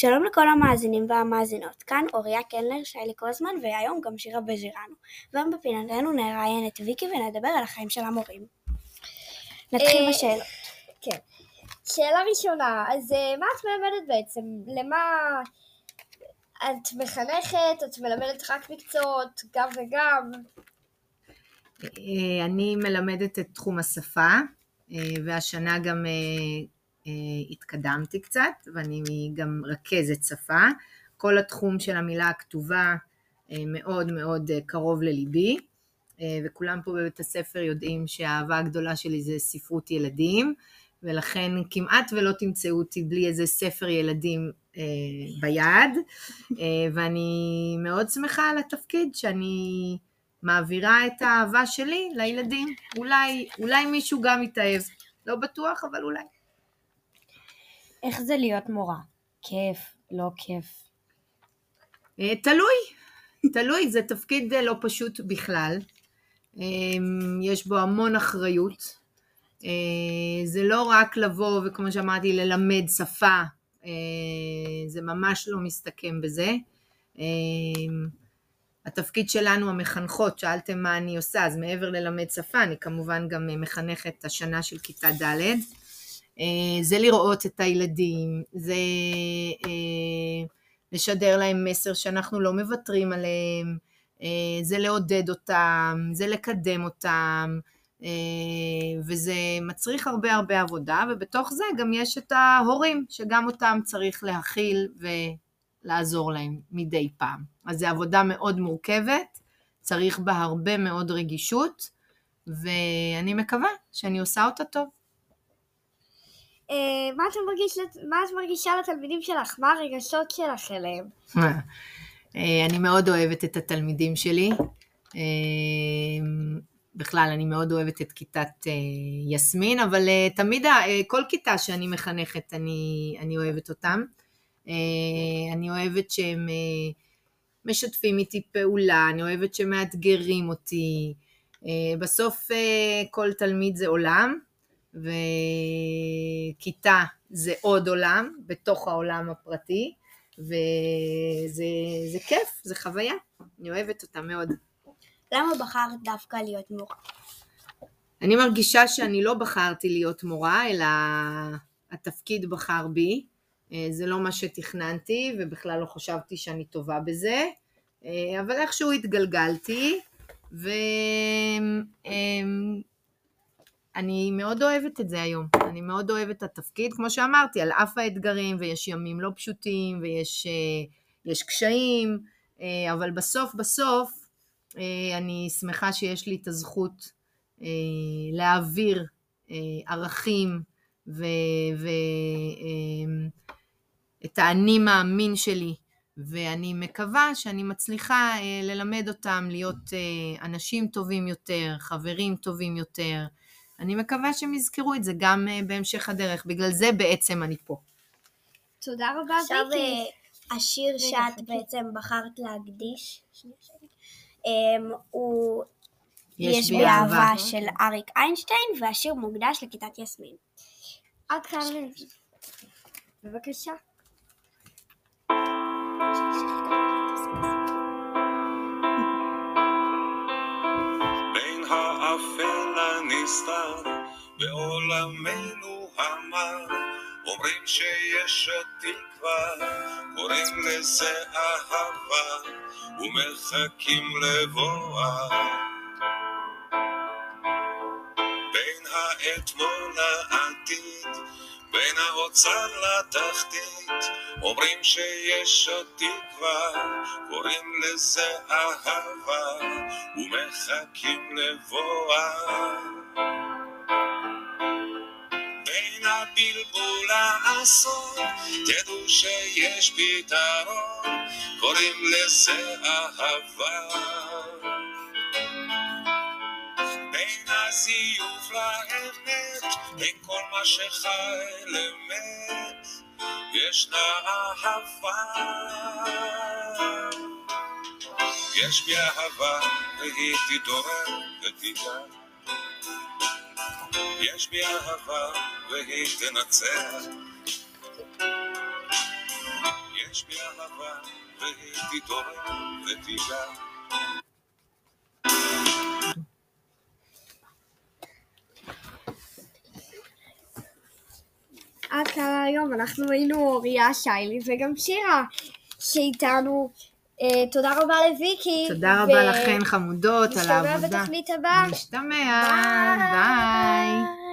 שלום לכל המאזינים והמאזינות, כאן אוריה קלנר, שיילי קוזמן והיום גם שירה בז'ירנו. והיום בפינתנו נראיין את ויקי ונדבר על החיים של המורים. נתחיל אה, בשאלות. כן. שאלה ראשונה, אז אה, מה את מלמדת בעצם? למה את מחנכת? את מלמדת רק מקצועות, גם וגם? אה, אני מלמדת את תחום השפה, והשנה גם התקדמתי קצת, ואני גם רכזת שפה. כל התחום של המילה הכתובה מאוד מאוד קרוב לליבי, וכולם פה בבית הספר יודעים שהאהבה הגדולה שלי זה ספרות ילדים, ולכן כמעט ולא תמצאו אותי בלי איזה ספר ילדים אה, ביד, אה, ואני מאוד שמחה על התפקיד שאני מעבירה את האהבה שלי לילדים. אולי, אולי מישהו גם יתאהב, לא בטוח, אבל אולי. איך זה להיות מורה? כיף, לא כיף? אה, תלוי, תלוי, זה תפקיד לא פשוט בכלל. אה, יש בו המון אחריות. אה, זה לא רק לבוא וכמו שאמרתי ללמד שפה, אה, זה ממש לא מסתכם בזה. אה, התפקיד שלנו המחנכות, שאלתם מה אני עושה, אז מעבר ללמד שפה, אני כמובן גם מחנכת השנה של כיתה ד', זה לראות את הילדים, זה לשדר להם מסר שאנחנו לא מוותרים עליהם, זה לעודד אותם, זה לקדם אותם, אה, וזה מצריך הרבה הרבה עבודה, ובתוך זה גם יש את ההורים, שגם אותם צריך להכיל ולעזור להם מדי פעם. אז זו עבודה מאוד מורכבת, צריך בה הרבה מאוד רגישות, ואני מקווה שאני עושה אותה טוב. אה, מה את, מרגיש, מרגישה לתלמידים שלך? מה הרגשות שלך אליהם? אה, אני מאוד אוהבת את התלמידים שלי. בכלל, אני מאוד אוהבת את כיתת יסמין, אבל תמיד, כל כיתה שאני מחנכת, אני, אני אוהבת אותם. אני אוהבת שהם משתפים איתי פעולה, אני אוהבת שמאתגרים אותי. בסוף כל תלמיד זה עולם, וכיתה זה עוד עולם, בתוך העולם הפרטי, וזה כיף, זה חוויה, אני אוהבת אותה מאוד. למה בחרת דווקא להיות מורה? אני מרגישה שאני לא בחרתי להיות מורה, אלא התפקיד בחר בי. אה, זה לא מה שתכננתי, ובכלל לא חשבתי שאני טובה בזה, אה, אבל איכשהו התגלגלתי, ואני אמ, מאוד אוהבת את זה היום. אני מאוד אוהבת את התפקיד, כמו שאמרתי, על אף האתגרים, ויש ימים לא פשוטים, ויש אה, קשיים, אבל בסוף בסוף אה, אני שמחה שיש לי את הזכות אה, להעביר אה, ערכים ואת האני מאמין שלי, ואני מקווה שאני מצליחה ללמד אותם להיות אנשים טובים יותר, חברים טובים יותר. אני מקווה שהם יזכרו את זה גם בהמשך הדרך, בגלל זה בעצם אני פה. תודה רבה, עכשיו השיר שאת בעצם בחרת להקדיש, אמ, הוא יש בי אהבה. של אריק איינשטיין, והשיר מוקדש לכיתת יסמין. עד כאן. בבקשה. הנסתר בעולמנו המר אומרים שיש עוד תקווה, קוראים לזה אהבה ומחכים לבואה. בין האתמול לעתיד, בין האוצר לתחתית, אומרים שיש עוד תקווה, קוראים לזה אהבה, ומחכים לבואה. בין הבלבול לאסון, תדעו שיש פתרון. קוראים לזה אהבה. בין הזיוף לאמת, בין כל מה שחי למת, ישנה אהבה. יש בי אהבה והיא תתעורר ותיגע. יש בי אהבה והיא תנצח. יש בי אהבה, ותתעורר ותיגע. עד כאן היום, אנחנו היינו אוריה, שיילי וגם שירה שאיתנו. אה, תודה רבה לוויקי. תודה רבה לכן חמודות על נשתמע העבודה. בתוכנית הבאה. נשתמע. ביי.